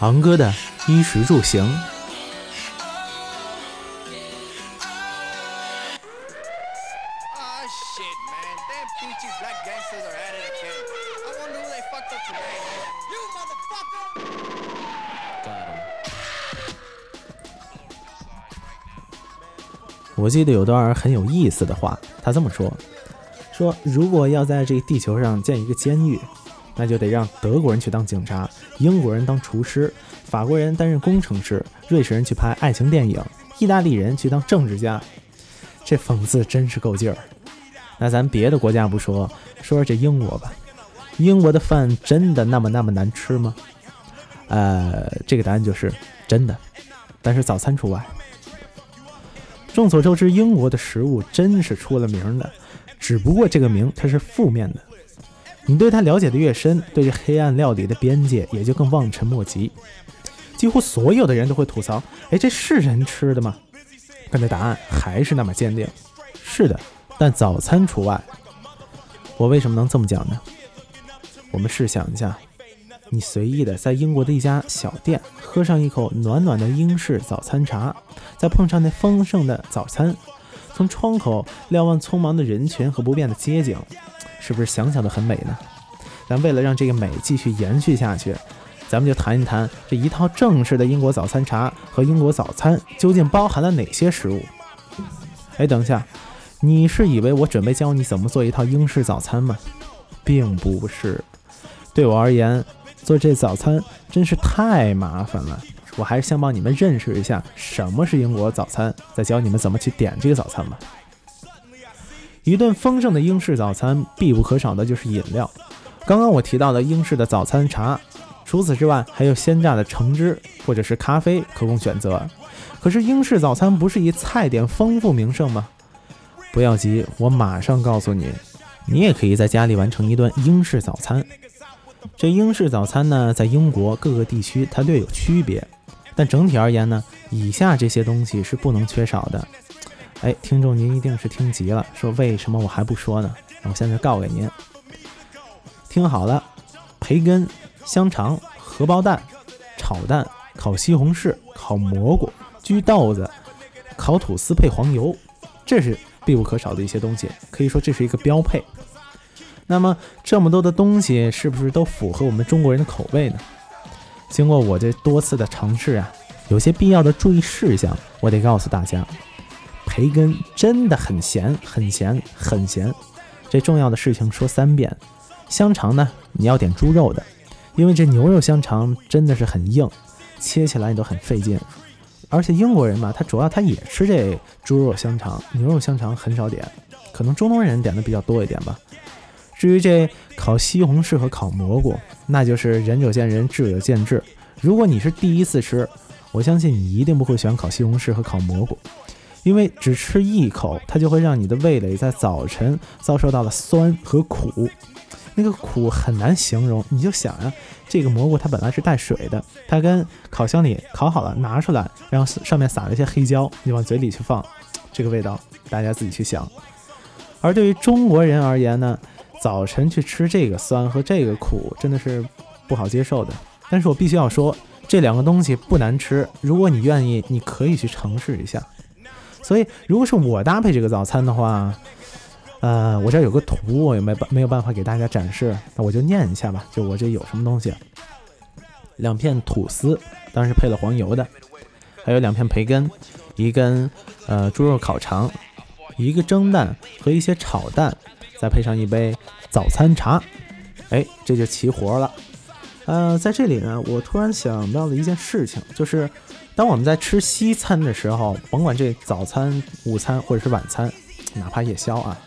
昂哥的衣食住行。我记得有段很有意思的话，他这么说：说如果要在这个地球上建一个监狱，那就得让德国人去当警察，英国人当厨师，法国人担任工程师，瑞士人去拍爱情电影，意大利人去当政治家。这讽刺真是够劲儿。那咱别的国家不说，说说这英国吧。英国的饭真的那么那么难吃吗？呃，这个答案就是真的，但是早餐除外。众所周知，英国的食物真是出了名的，只不过这个名它是负面的。你对它了解的越深，对这黑暗料理的边界也就更望尘莫及。几乎所有的人都会吐槽：“哎，这是人吃的吗？”但这答案还是那么坚定：是的，但早餐除外。我为什么能这么讲呢？我们试想一下。你随意的在英国的一家小店喝上一口暖暖的英式早餐茶，再碰上那丰盛的早餐，从窗口瞭望匆忙的人群和不变的街景，是不是想想都很美呢？但为了让这个美继续延续下去，咱们就谈一谈这一套正式的英国早餐茶和英国早餐究竟包含了哪些食物？哎，等一下，你是以为我准备教你怎么做一套英式早餐吗？并不是，对我而言。做这早餐真是太麻烦了，我还是先帮你们认识一下什么是英国早餐，再教你们怎么去点这个早餐吧。一顿丰盛的英式早餐必不可少的就是饮料。刚刚我提到的英式的早餐茶，除此之外还有鲜榨的橙汁或者是咖啡可供选择。可是英式早餐不是以菜点丰富名声吗？不要急，我马上告诉你，你也可以在家里完成一顿英式早餐。这英式早餐呢，在英国各个地区它略有区别，但整体而言呢，以下这些东西是不能缺少的。哎，听众您一定是听急了，说为什么我还不说呢？我现在告给您，听好了：培根、香肠、荷包蛋、炒蛋、烤西红柿、烤蘑菇、焗豆子、烤吐司配黄油，这是必不可少的一些东西，可以说这是一个标配。那么这么多的东西是不是都符合我们中国人的口味呢？经过我这多次的尝试啊，有些必要的注意事项，我得告诉大家：培根真的很咸，很咸，很咸。这重要的事情说三遍。香肠呢，你要点猪肉的，因为这牛肉香肠真的是很硬，切起来你都很费劲。而且英国人嘛，他主要他也吃这猪肉香肠，牛肉香肠很少点，可能中东人点的比较多一点吧。至于这烤西红柿和烤蘑菇，那就是仁者见仁，智者见智。如果你是第一次吃，我相信你一定不会选烤西红柿和烤蘑菇，因为只吃一口，它就会让你的味蕾在早晨遭受到了酸和苦。那个苦很难形容，你就想呀，这个蘑菇它本来是带水的，它跟烤箱里烤好了拿出来，然后上面撒了一些黑椒，你往嘴里去放，这个味道大家自己去想。而对于中国人而言呢？早晨去吃这个酸和这个苦，真的是不好接受的。但是我必须要说，这两个东西不难吃。如果你愿意，你可以去尝试一下。所以，如果是我搭配这个早餐的话，呃，我这有个图，我也没办没有办法给大家展示，那我就念一下吧。就我这有什么东西？两片吐司，当然是配了黄油的，还有两片培根，一根呃猪肉烤肠，一个蒸蛋和一些炒蛋。再配上一杯早餐茶，哎，这就齐活了。呃，在这里呢，我突然想到了一件事情，就是当我们在吃西餐的时候，甭管这早餐、午餐或者是晚餐，哪怕夜宵啊，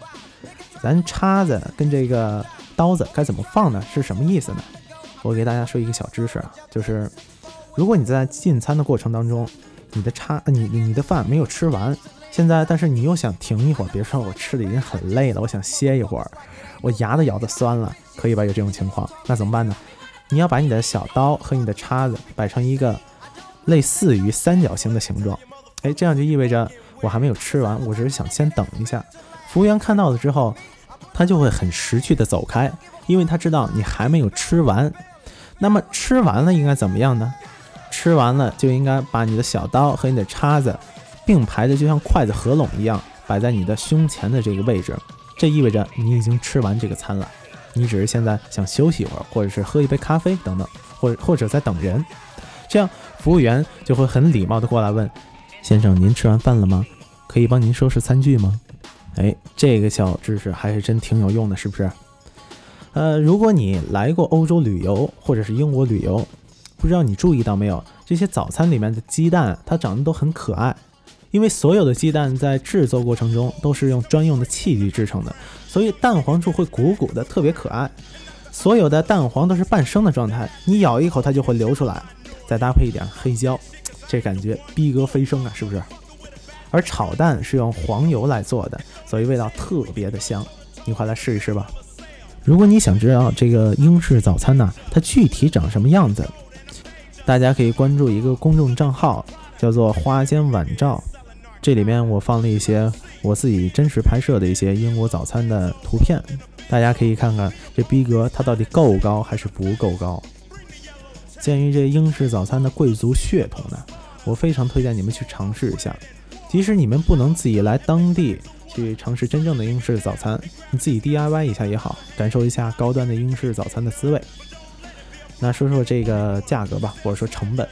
咱叉子跟这个刀子该怎么放呢？是什么意思呢？我给大家说一个小知识啊，就是如果你在进餐的过程当中，你的叉，你你的饭没有吃完。现在，但是你又想停一会儿，比如说我吃的已经很累了，我想歇一会儿，我牙都咬得酸了，可以吧？有这种情况，那怎么办呢？你要把你的小刀和你的叉子摆成一个类似于三角形的形状，哎，这样就意味着我还没有吃完，我只是想先等一下。服务员看到了之后，他就会很识趣的走开，因为他知道你还没有吃完。那么吃完了应该怎么样呢？吃完了就应该把你的小刀和你的叉子并排的，就像筷子合拢一样摆在你的胸前的这个位置。这意味着你已经吃完这个餐了，你只是现在想休息一会儿，或者是喝一杯咖啡等等，或者或者在等人。这样服务员就会很礼貌的过来问：“先生，您吃完饭了吗？可以帮您收拾餐具吗？”哎，这个小知识还是真挺有用的，是不是？呃，如果你来过欧洲旅游或者是英国旅游，不知道你注意到没有，这些早餐里面的鸡蛋它长得都很可爱，因为所有的鸡蛋在制作过程中都是用专用的器具制成的，所以蛋黄处会鼓鼓的，特别可爱。所有的蛋黄都是半生的状态，你咬一口它就会流出来，再搭配一点黑椒，这感觉逼格飞升啊，是不是？而炒蛋是用黄油来做的，所以味道特别的香，你快来试一试吧。如果你想知道这个英式早餐呢，它具体长什么样子，大家可以关注一个公众账号，叫做“花间晚照”，这里面我放了一些我自己真实拍摄的一些英国早餐的图片，大家可以看看这逼格它到底够高还是不够高。鉴于这英式早餐的贵族血统呢，我非常推荐你们去尝试一下，即使你们不能自己来当地。去尝试真正的英式早餐，你自己 DIY 一下也好，感受一下高端的英式早餐的滋味。那说说这个价格吧，或者说成本。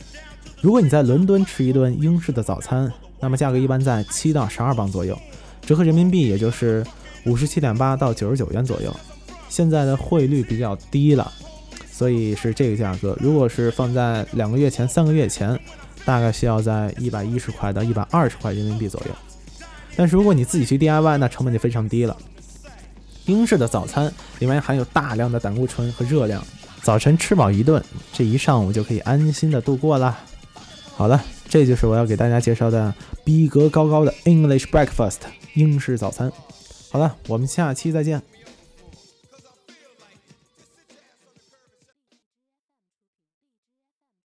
如果你在伦敦吃一顿英式的早餐，那么价格一般在七到十二磅左右，折合人民币也就是五十七点八到九十九元左右。现在的汇率比较低了，所以是这个价格。如果是放在两个月前、三个月前，大概需要在一百一十块到一百二十块人民币左右。但是如果你自己去 DIY，那成本就非常低了。英式的早餐里面含有大量的胆固醇和热量，早晨吃饱一顿，这一上午就可以安心的度过了。好了，这就是我要给大家介绍的逼格高高的 English breakfast 英式早餐。好了，我们下期再见。